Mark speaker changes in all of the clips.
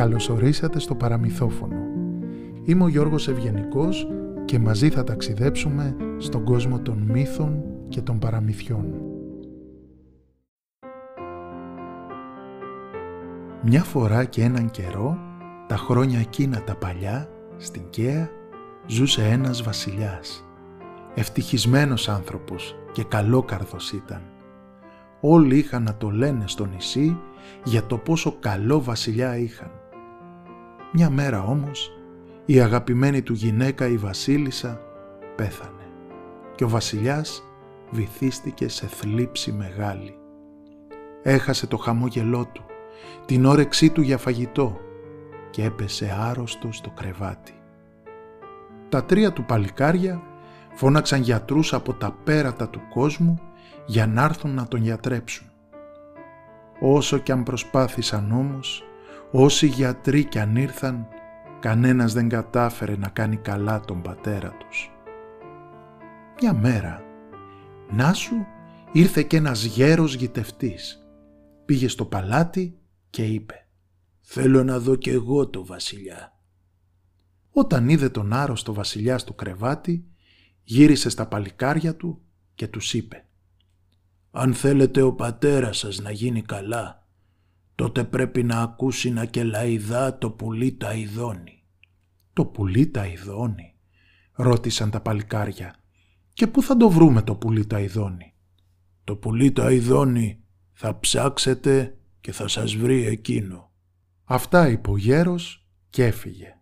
Speaker 1: Καλωσορίσατε στο παραμυθόφωνο. Είμαι ο Γιώργος Ευγενικός και μαζί θα ταξιδέψουμε στον κόσμο των μύθων και των παραμυθιών. Μια φορά και έναν καιρό, τα χρόνια εκείνα τα παλιά, στην Καία, ζούσε ένας βασιλιάς. Ευτυχισμένος άνθρωπος και καλόκαρδος ήταν. Όλοι είχαν να το λένε στο νησί για το πόσο καλό βασιλιά είχαν. Μια μέρα όμως η αγαπημένη του γυναίκα η βασίλισσα πέθανε και ο βασιλιάς βυθίστηκε σε θλίψη μεγάλη. Έχασε το χαμόγελό του, την όρεξή του για φαγητό και έπεσε άρρωστο στο κρεβάτι. Τα τρία του παλικάρια φώναξαν γιατρούς από τα πέρατα του κόσμου για να έρθουν να τον γιατρέψουν. Όσο κι αν προσπάθησαν όμως, όσοι γιατροί κι αν ήρθαν, κανένας δεν κατάφερε να κάνει καλά τον πατέρα τους. Μια μέρα, να σου ήρθε και ένας γέρος γητευτής. Πήγε στο παλάτι και είπε «Θέλω να δω κι εγώ το βασιλιά». Όταν είδε τον άρρωστο βασιλιά στο κρεβάτι, γύρισε στα παλικάρια του και τους είπε «Αν θέλετε ο πατέρας σας να γίνει καλά, τότε πρέπει να ακούσει να κελαϊδά το πουλί τα ειδώνει». «Το πουλί τα ειδώνει» ρώτησαν τα παλικάρια. «Και πού θα το βρούμε το πουλί τα ειδώνει» «Το πουλί τα ειδώνει θα ψάξετε και θα σας βρει εκείνο». Αυτά είπε ο γέρος και έφυγε.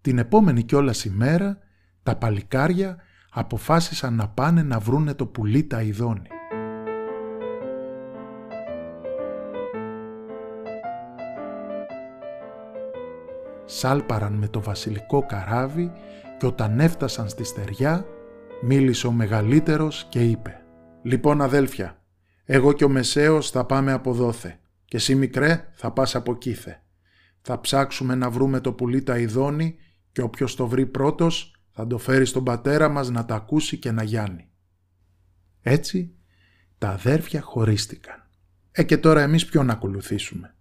Speaker 1: Την επόμενη κιόλας ημέρα τα παλικάρια αποφάσισαν να πάνε να βρούνε το πουλί τα ειδώνει. Σάλπαραν με το βασιλικό καράβι και όταν έφτασαν στη στεριά μίλησε ο μεγαλύτερος και είπε «Λοιπόν αδέλφια, εγώ και ο Μεσαίος θα πάμε από δόθε και εσύ μικρέ θα πας από κήθε. Θα ψάξουμε να βρούμε το πουλί τα ειδώνει και όποιος το βρει πρώτος θα το φέρει στον πατέρα μας να τα ακούσει και να γιάνει. Έτσι τα αδέρφια χωρίστηκαν. Ε και τώρα εμείς ποιον ακολουθήσουμε.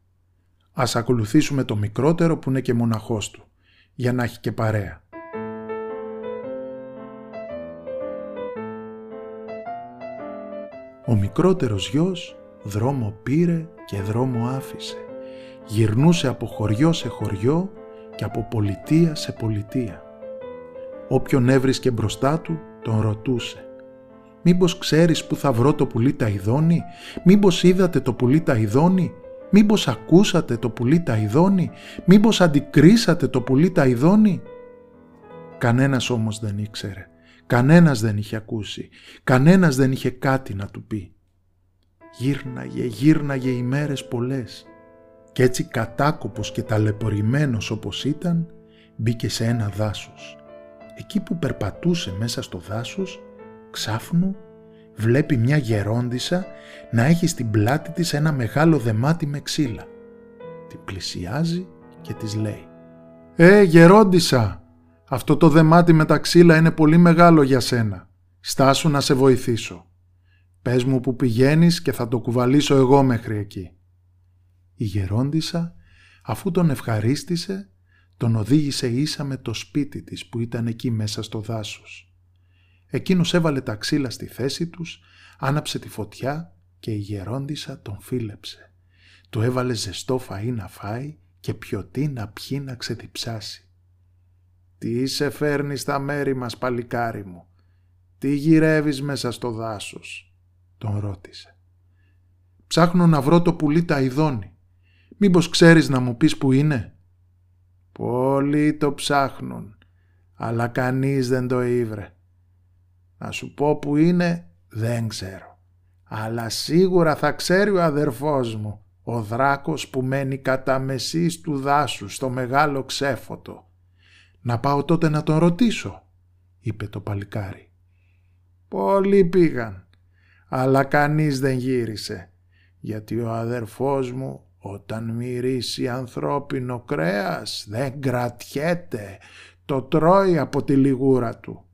Speaker 1: Ας ακολουθήσουμε το μικρότερο που είναι και μοναχός του, για να έχει και παρέα. Ο μικρότερος γιος δρόμο πήρε και δρόμο άφησε. Γυρνούσε από χωριό σε χωριό και από πολιτεία σε πολιτεία. Όποιον έβρισκε μπροστά του τον ρωτούσε «Μήπως ξέρεις που θα βρω το πουλί τα ειδώνει, μήπως είδατε το πουλί τα ειδώνει, μήπως ακούσατε το πουλί τα ειδώνει, μήπως αντικρίσατε το πουλί τα ειδώνει». Κανένας όμως δεν ήξερε, κανένας δεν είχε ακούσει, κανένας δεν είχε κάτι να του πει. Γύρναγε, γύρναγε ημέρες πολλές και έτσι κατάκοπος και ταλαιπωρημένος όπως ήταν μπήκε σε ένα δάσος. Εκεί που περπατούσε μέσα στο δάσος ξάφνου βλέπει μια γερόντισα να έχει στην πλάτη της ένα μεγάλο δεμάτι με ξύλα. Την πλησιάζει και της λέει «Ε, γερόντισα, αυτό το δεμάτι με τα ξύλα είναι πολύ μεγάλο για σένα. Στάσου να σε βοηθήσω. Πες μου που πηγαίνεις και θα το κουβαλήσω εγώ μέχρι εκεί». Η γερόντισα, αφού τον ευχαρίστησε, τον οδήγησε ίσα με το σπίτι της που ήταν εκεί μέσα στο δάσος. Εκείνος έβαλε τα ξύλα στη θέση τους, άναψε τη φωτιά και η γερόντισα τον φίλεψε. Του έβαλε ζεστό φαΐ να φάει και πιωτή να πιει να ξεδιψάσει. «Τι σε φέρνει στα μέρη μας παλικάρι μου, τι γυρεύεις μέσα στο δάσος» τον ρώτησε. «Ψάχνω να βρω το πουλί τα ειδώνει. Μήπως ξέρεις να μου πεις που είναι» Πολλοί το ψάχνουν, αλλά κανείς δεν το ήβρε. Να σου πω που είναι, δεν ξέρω. Αλλά σίγουρα θα ξέρει ο αδερφός μου, ο δράκος που μένει κατά μεσής του δάσου στο μεγάλο ξέφωτο. Να πάω τότε να τον ρωτήσω, είπε το παλικάρι. Πολλοί πήγαν, αλλά κανείς δεν γύρισε, γιατί ο αδερφός μου όταν μυρίσει ανθρώπινο κρέας δεν κρατιέται, το τρώει από τη λιγούρα του.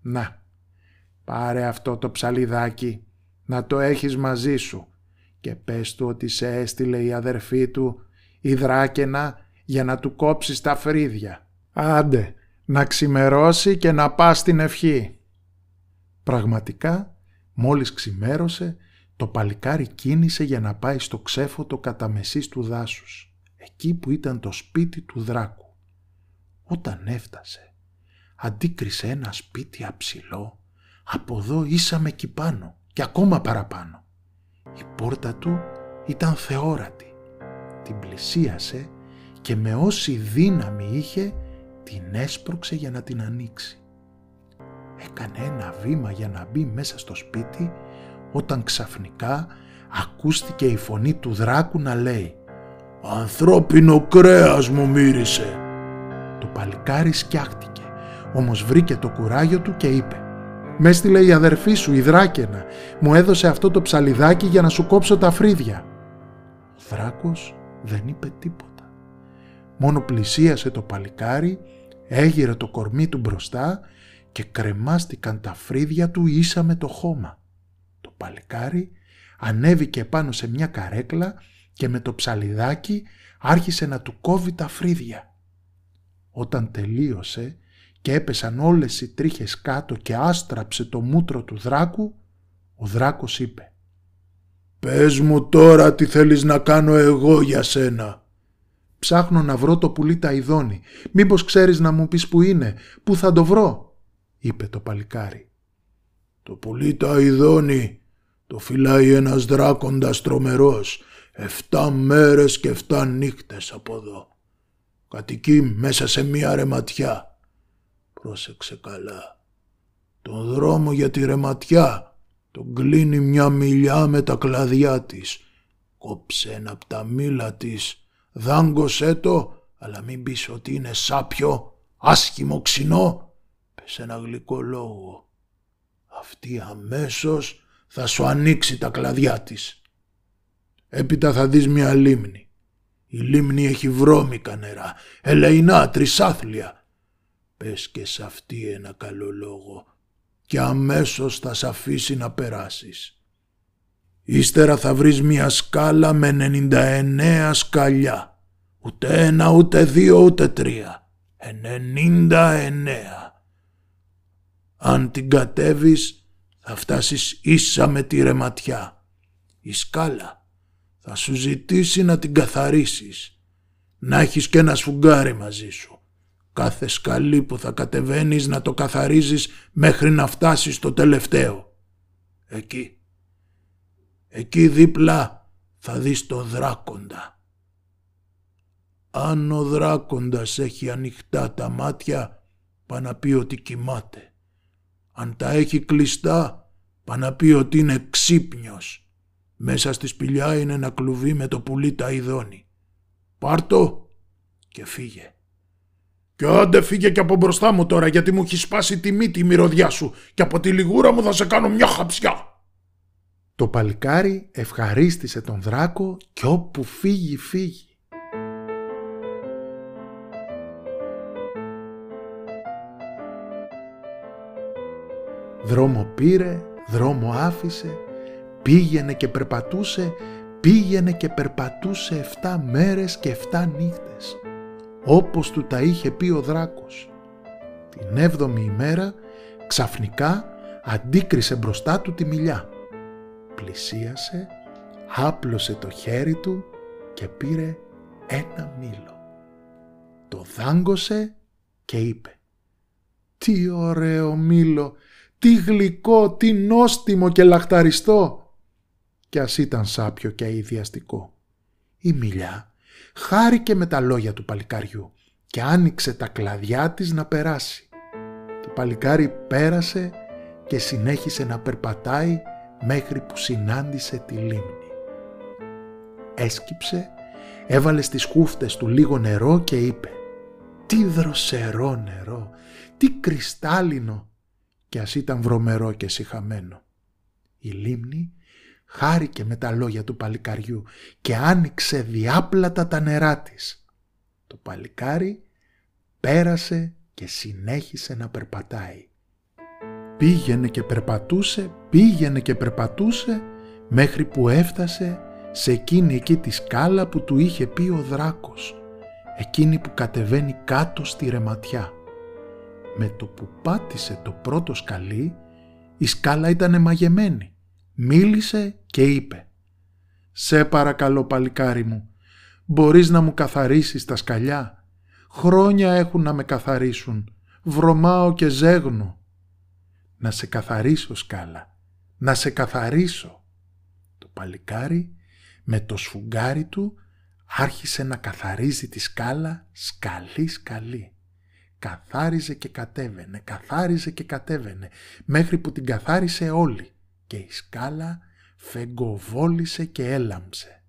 Speaker 1: Να, πάρε αυτό το ψαλιδάκι, να το έχεις μαζί σου και πες του ότι σε έστειλε η αδερφή του υδράκαινα για να του κόψεις τα φρύδια. Άντε, να ξημερώσει και να πας στην ευχή. Πραγματικά, μόλις ξημέρωσε, το παλικάρι κίνησε για να πάει στο ξέφωτο κατά μεσής του δάσους, εκεί που ήταν το σπίτι του δράκου. Όταν έφτασε, αντίκρισε ένα σπίτι αψηλό, από εδώ ήσαμε εκεί πάνω και ακόμα παραπάνω. Η πόρτα του ήταν θεόρατη. Την πλησίασε και με όση δύναμη είχε την έσπρωξε για να την ανοίξει. Έκανε ένα βήμα για να μπει μέσα στο σπίτι όταν ξαφνικά ακούστηκε η φωνή του δράκου να λέει «Ανθρώπινο κρέας μου μύρισε». Το παλικάρι σκιάχτηκε, όμως βρήκε το κουράγιο του και είπε «Μες έστειλε η αδερφή σου, η Δράκαινα, μου έδωσε αυτό το ψαλιδάκι για να σου κόψω τα φρύδια». Ο δράκος δεν είπε τίποτα. Μόνο πλησίασε το παλικάρι, έγειρε το κορμί του μπροστά και κρεμάστηκαν τα φρύδια του ίσα με το χώμα. Το παλικάρι ανέβηκε πάνω σε μια καρέκλα και με το ψαλιδάκι άρχισε να του κόβει τα φρύδια. Όταν τελείωσε και έπεσαν όλες οι τρίχες κάτω και άστραψε το μούτρο του δράκου, ο δράκος είπε «Πες μου τώρα τι θέλεις να κάνω εγώ για σένα». «Ψάχνω να βρω το πουλί τα ειδώνει. Μήπως ξέρεις να μου πεις που είναι, που θα το βρω» είπε το παλικάρι. «Το πουλί τα ειδώνει, το φυλάει ένας δράκοντας τρομερός, εφτά μέρες και εφτά νύχτες από εδώ. Κατοικεί μέσα σε μία ρεματιά. Πρόσεξε καλά. Τον δρόμο για τη ρεματιά τον κλείνει μια μιλιά με τα κλαδιά της. Κόψε ένα από τα μήλα της, δάγκωσέ το, αλλά μην πεις ότι είναι σάπιο, άσχημο ξινό. Πες ένα γλυκό λόγο. Αυτή αμέσως θα σου ανοίξει τα κλαδιά της. Έπειτα θα δεις μια λίμνη. Η λίμνη έχει βρώμικα νερά, ελεηνά, τρισάθλια. Πες και σε αυτή ένα καλό λόγο και αμέσως θα σ' αφήσει να περάσεις. Ύστερα θα βρεις μια σκάλα με 99 σκαλιά. Ούτε ένα, ούτε δύο, ούτε τρία. 99. Αν την κατέβεις θα φτάσεις ίσα με τη ρεματιά. Η σκάλα θα σου ζητήσει να την καθαρίσεις. Να έχεις και ένα σφουγγάρι μαζί σου. Κάθε σκαλί που θα κατεβαίνεις να το καθαρίζεις μέχρι να φτάσεις στο τελευταίο. Εκεί. Εκεί δίπλα θα δεις το δράκοντα. Αν ο δράκοντας έχει ανοιχτά τα μάτια, πά να πει ότι κοιμάται. Αν τα έχει κλειστά, πά να πει ότι είναι ξύπνιος. Μέσα στη σπηλιά είναι ένα κλουβί με το πουλί τα ειδώνει. Πάρτο και φύγε. Και άντε φύγε και από μπροστά μου τώρα γιατί μου έχει σπάσει τη μύτη η μυρωδιά σου και από τη λιγούρα μου θα σε κάνω μια χαψιά. Το παλικάρι ευχαρίστησε τον δράκο και όπου φύγει φύγει. Δρόμο πήρε, δρόμο άφησε, πήγαινε και περπατούσε, πήγαινε και περπατούσε 7 μέρες και 7 νύχτες, όπως του τα είχε πει ο δράκος. Την έβδομη ημέρα ξαφνικά αντίκρισε μπροστά του τη μιλιά. Πλησίασε, άπλωσε το χέρι του και πήρε ένα μήλο. Το δάγκωσε και είπε «Τι ωραίο μήλο, τι γλυκό, τι νόστιμο και λαχταριστό» κι ας ήταν σάπιο και αειδιαστικό. Η μιλιά χάρηκε με τα λόγια του παλικαριού και άνοιξε τα κλαδιά της να περάσει. Το παλικάρι πέρασε και συνέχισε να περπατάει μέχρι που συνάντησε τη λίμνη. Έσκυψε, έβαλε στις χούφτες του λίγο νερό και είπε «Τι δροσερό νερό, τι κρυστάλλινο» και ας ήταν βρωμερό και συχαμένο. Η λίμνη χάρηκε με τα λόγια του παλικαριού και άνοιξε διάπλατα τα νερά της. Το παλικάρι πέρασε και συνέχισε να περπατάει. Πήγαινε και περπατούσε, πήγαινε και περπατούσε μέχρι που έφτασε σε εκείνη εκεί τη σκάλα που του είχε πει ο δράκος, εκείνη που κατεβαίνει κάτω στη ρεματιά. Με το που πάτησε το πρώτο σκαλί, η σκάλα ήταν μαγεμένη. Μίλησε και είπε «Σε παρακαλώ παλικάρι μου, μπορείς να μου καθαρίσεις τα σκαλιά; Χρόνια έχουν να με καθαρίσουν. Βρωμάω και ζέγνω. Να σε καθαρίσω σκάλα, να σε καθαρίσω. Το παλικάρι με το σφουγγάρι του άρχισε να καθαρίζει τη σκάλα σκαλί σκαλί. Καθάριζε και κατέβαινε, καθάριζε και κατέβαινε, μέχρι που την καθάρισε όλη και η σκάλα φεγκοβόλησε και έλαμψε.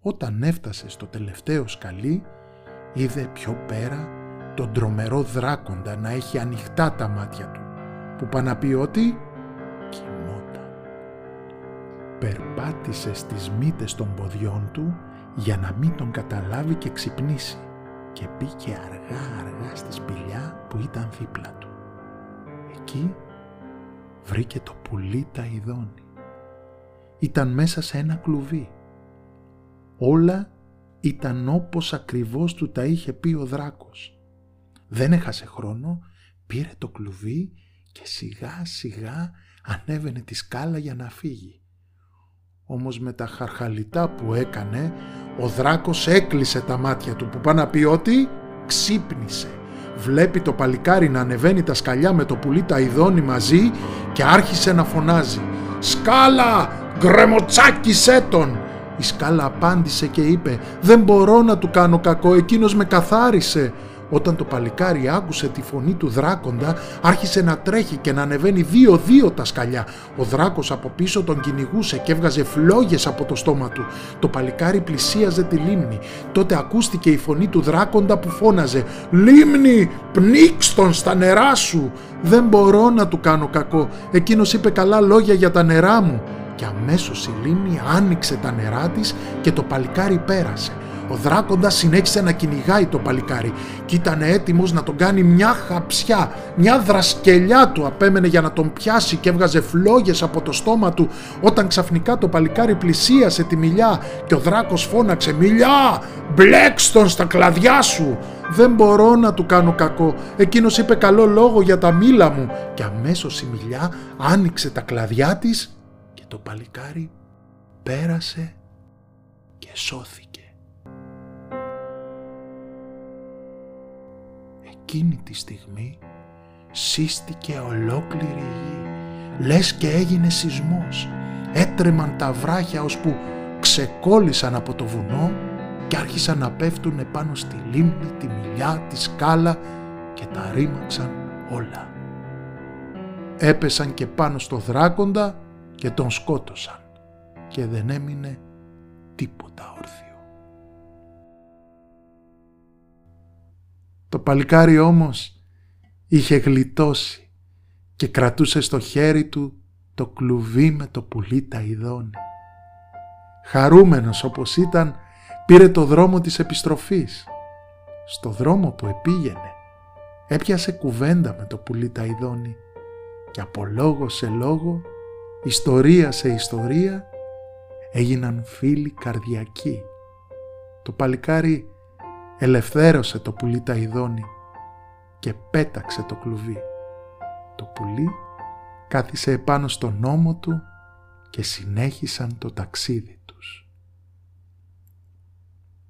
Speaker 1: Όταν έφτασε στο τελευταίο σκαλί, είδε πιο πέρα τον τρομερό δράκοντα να έχει ανοιχτά τα μάτια του, που πάνε να πει ότι κοιμόταν. Περπάτησε στις μύτες των ποδιών του για να μην τον καταλάβει και ξυπνήσει και μπήκε αργά αργά στη σπηλιά που ήταν δίπλα του. Εκεί βρήκε το πουλί τα ειδώνει. Ήταν μέσα σε ένα κλουβί. Όλα ήταν όπως ακριβώς του τα είχε πει ο δράκος. Δεν έχασε χρόνο, πήρε το κλουβί και σιγά σιγά ανέβαινε τη σκάλα για να φύγει. Όμως με τα χαρχαλιτά που έκανε, ο δράκος έκλεισε τα μάτια του που πάει να πει ότι ξύπνησε. Βλέπει το παλικάρι να ανεβαίνει τα σκαλιά με το πουλί τα ειδώνει μαζί και άρχισε να φωνάζει «Σκάλα, γκρεμοτσάκισέ τον!» Η σκάλα απάντησε και είπε «Δεν μπορώ να του κάνω κακό, εκείνος με καθάρισε». Όταν το παλικάρι άκουσε τη φωνή του δράκοντα, άρχισε να τρέχει και να ανεβαίνει δύο-δύο τα σκαλιά. Ο δράκος από πίσω τον κυνηγούσε και έβγαζε φλόγες από το στόμα του. Το παλικάρι πλησίαζε τη λίμνη. Τότε ακούστηκε η φωνή του δράκοντα που φώναζε «Λίμνη, πνίξ τον στα νερά σου!» «Δεν μπορώ να του κάνω κακό, εκείνος είπε καλά λόγια για τα νερά μου» και αμέσως η λίμνη άνοιξε τα νερά της και το παλικάρι πέρασε. Ο δράκοντας συνέχισε να κυνηγάει το παλικάρι και ήταν έτοιμος να τον κάνει μια χαψιά, μια δρασκελιά του απέμενε για να τον πιάσει και έβγαζε φλόγες από το στόμα του όταν ξαφνικά το παλικάρι πλησίασε τη μιλιά και ο δράκος φώναξε «Μιλιά, μπλέξ τον στα κλαδιά σου!» «Δεν μπορώ να του κάνω κακό, εκείνος είπε καλό λόγο για τα μήλα μου» και αμέσως η μιλιά άνοιξε τα κλαδιά της και το παλικάρι πέρασε και σώθηκε. Εκείνη τη στιγμή σύστηκε ολόκληρη η γη. Λες και έγινε σεισμός. Έτρεμαν τα βράχια ώσπου ξεκόλλησαν από το βουνό και άρχισαν να πέφτουν επάνω στη λίμνη, τη μιλιά, τη σκάλα και τα ρήμαξαν όλα. Έπεσαν και πάνω στο δράκοντα και τον σκότωσαν και δεν έμεινε τίποτα παλικάρι όμως είχε γλιτώσει και κρατούσε στο χέρι του το κλουβί με το πουλί τα ειδώνει. Χαρούμενος όπως ήταν πήρε το δρόμο της επιστροφής. Στο δρόμο που επήγαινε έπιασε κουβέντα με το πουλί τα ειδώνει και από λόγο σε λόγο, ιστορία σε ιστορία έγιναν φίλοι καρδιακοί. Το παλικάρι ελευθέρωσε το πουλί τα ειδώνει και πέταξε το κλουβί. Το πουλί κάθισε επάνω στον νόμο του και συνέχισαν το ταξίδι τους.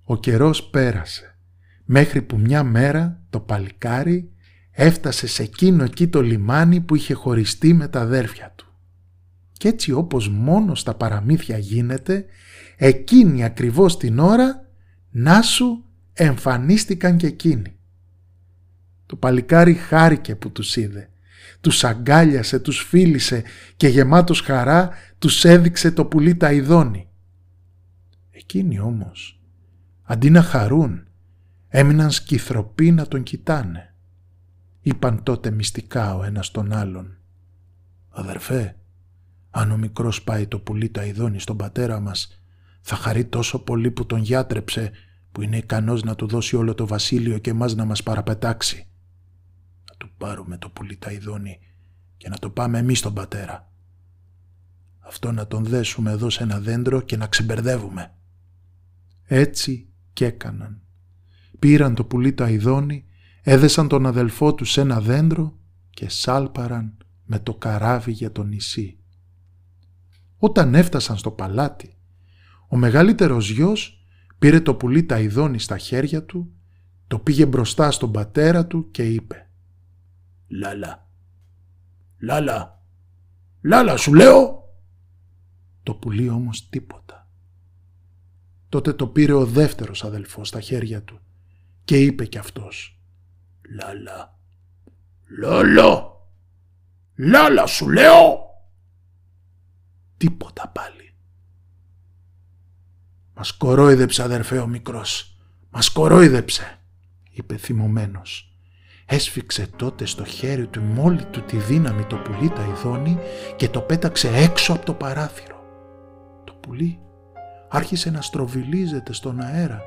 Speaker 1: Ο καιρός πέρασε μέχρι που μια μέρα το παλικάρι έφτασε σε εκείνο εκεί το λιμάνι που είχε χωριστεί με τα αδέρφια του. Κι έτσι όπως μόνος στα παραμύθια γίνεται, εκείνη ακριβώς την ώρα να σου εμφανίστηκαν και εκείνοι. Το παλικάρι χάρηκε που τους είδε. Τους αγκάλιασε, τους φίλησε και γεμάτος χαρά τους έδειξε το πουλί τα ειδώνει. Εκείνοι όμως, αντί να χαρούν, έμειναν σκυθροποί να τον κοιτάνε. Είπαν τότε μυστικά ο ένας τον άλλον. «Αδερφέ, αν ο μικρός πάει το πουλί τα ειδώνει στον πατέρα μας, θα χαρεί τόσο πολύ που τον γιάτρεψε που είναι ικανός να του δώσει όλο το βασίλειο και μας να μας παραπετάξει. Να του πάρουμε το πουλί τα ειδώνει και να το πάμε εμείς στον πατέρα. αυτό να τον δέσουμε εδώ σε ένα δέντρο και να ξεμπερδεύουμε. Έτσι κι έκαναν. Πήραν το πουλί το αηδόνι, έδεσαν τον αδελφό τους σε ένα δέντρο και σάλπαραν με το καράβι για το νησί. Όταν έφτασαν στο παλάτι, ο μεγαλύτερος γιος πήρε το πουλί τα αηδόνι στα χέρια του, το πήγε μπροστά στον πατέρα του και είπε «Λάλα, λάλα, λάλα σου λέω» Το πουλί όμως τίποτα. Τότε το πήρε ο δεύτερος αδελφός στα χέρια του και είπε κι αυτός «Λάλα, λάλα, λάλα σου λέω» Τίποτα πάλι. «Μας κορόιδεψε αδερφέ ο μικρός, μας κορόιδεψε» είπε θυμωμένος. Έσφιξε τότε στο χέρι του μόλι του τη δύναμη το πουλί τα ειδώνει και το πέταξε έξω από το παράθυρο. Το πουλί άρχισε να στροβιλίζεται στον αέρα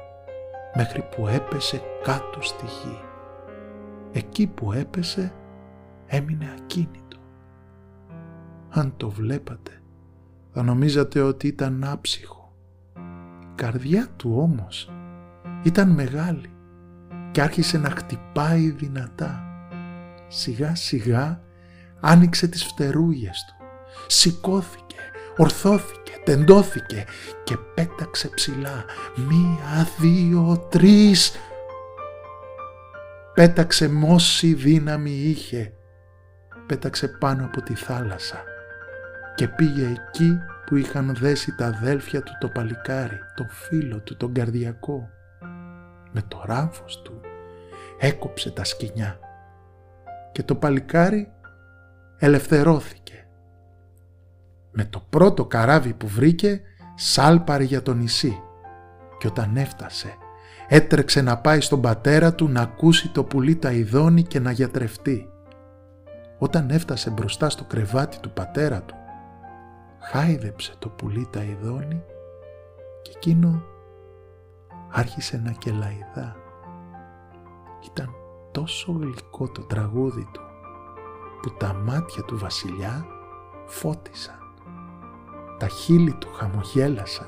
Speaker 1: μέχρι που έπεσε κάτω στη γη. Εκεί που έπεσε έμεινε ακίνητο. Αν το βλέπατε θα νομίζατε ότι ήταν άψυχο. Η καρδιά του όμως ήταν μεγάλη και άρχισε να χτυπάει δυνατά. Σιγά σιγά άνοιξε τις φτερούγες του. Σηκώθηκε, ορθώθηκε, τεντώθηκε και πέταξε ψηλά. Μία, δύο, τρεις. Πέταξε μόση δύναμη είχε. Πέταξε πάνω από τη θάλασσα και πήγε εκεί που είχαν δέσει τα αδέλφια του το παλικάρι, το φίλο του, τον καρδιακό. Με το ράμφος του έκοψε τα σκοινιά και το παλικάρι ελευθερώθηκε. Με το πρώτο καράβι που βρήκε σάλπαρε για το νησί και όταν έφτασε έτρεξε να πάει στον πατέρα του να ακούσει το πουλί τα ειδώνει και να γιατρευτεί. Όταν έφτασε μπροστά στο κρεβάτι του πατέρα του χάιδεψε το πουλί τα ειδώνει και εκείνο άρχισε να κελαϊδά. Ήταν τόσο γλυκό το τραγούδι του που τα μάτια του βασιλιά φώτισαν. Τα χείλη του χαμογέλασαν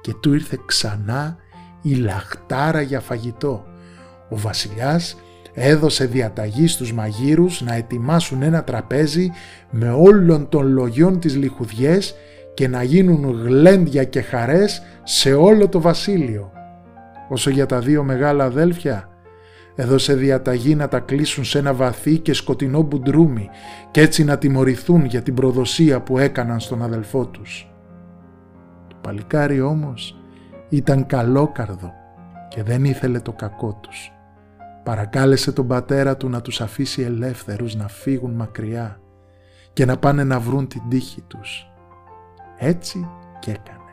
Speaker 1: και του ήρθε ξανά η λαχτάρα για φαγητό. Ο βασιλιάς έδωσε διαταγή στους μαγείρους να ετοιμάσουν ένα τραπέζι με όλων των λογιών της λιχουδιές και να γίνουν γλέντια και χαρές σε όλο το βασίλειο. Όσο για τα δύο μεγάλα αδέλφια, έδωσε διαταγή να τα κλείσουν σε ένα βαθύ και σκοτεινό μπουντρούμι και έτσι να τιμωρηθούν για την προδοσία που έκαναν στον αδελφό τους. Το παλικάρι όμως ήταν καλόκαρδο και δεν ήθελε το κακό τους. Παρακάλεσε τον πατέρα του να τους αφήσει ελεύθερους να φύγουν μακριά και να πάνε να βρουν την τύχη τους. Έτσι και έκανε.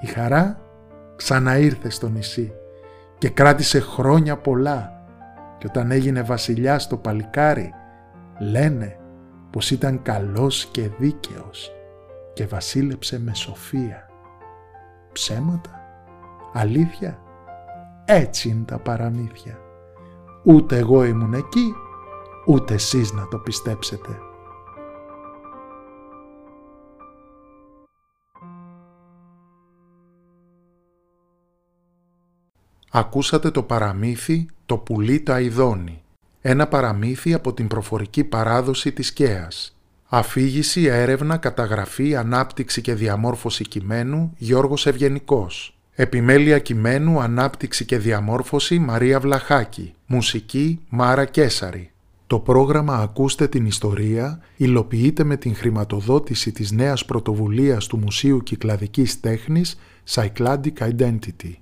Speaker 1: Η χαρά ξαναήρθε στο νησί και κράτησε χρόνια πολλά και όταν έγινε βασιλιάς το παλικάρι λένε πως ήταν καλός και δίκαιος και βασίλεψε με σοφία. Ψέματα, αλήθεια, έτσι είναι τα παραμύθια. Ούτε εγώ ήμουν εκεί, ούτε εσείς να το πιστέψετε. Ακούσατε το παραμύθι «Το πουλί το αηδόνι». Ένα παραμύθι από την προφορική παράδοση της ΚΕΑΣ. Αφήγηση, έρευνα, καταγραφή, ανάπτυξη και διαμόρφωση κειμένου Γιώργος Ευγενικός. Επιμέλεια κειμένου, ανάπτυξη και διαμόρφωση Μαρία Βλαχάκη. Μουσική Μάρα Κέσαρη. Το πρόγραμμα «Ακούστε την ιστορία» υλοποιείται με την χρηματοδότηση της νέας πρωτοβουλίας του Μουσείου Κυκλαδικής Τέχνης Cycladic Identity.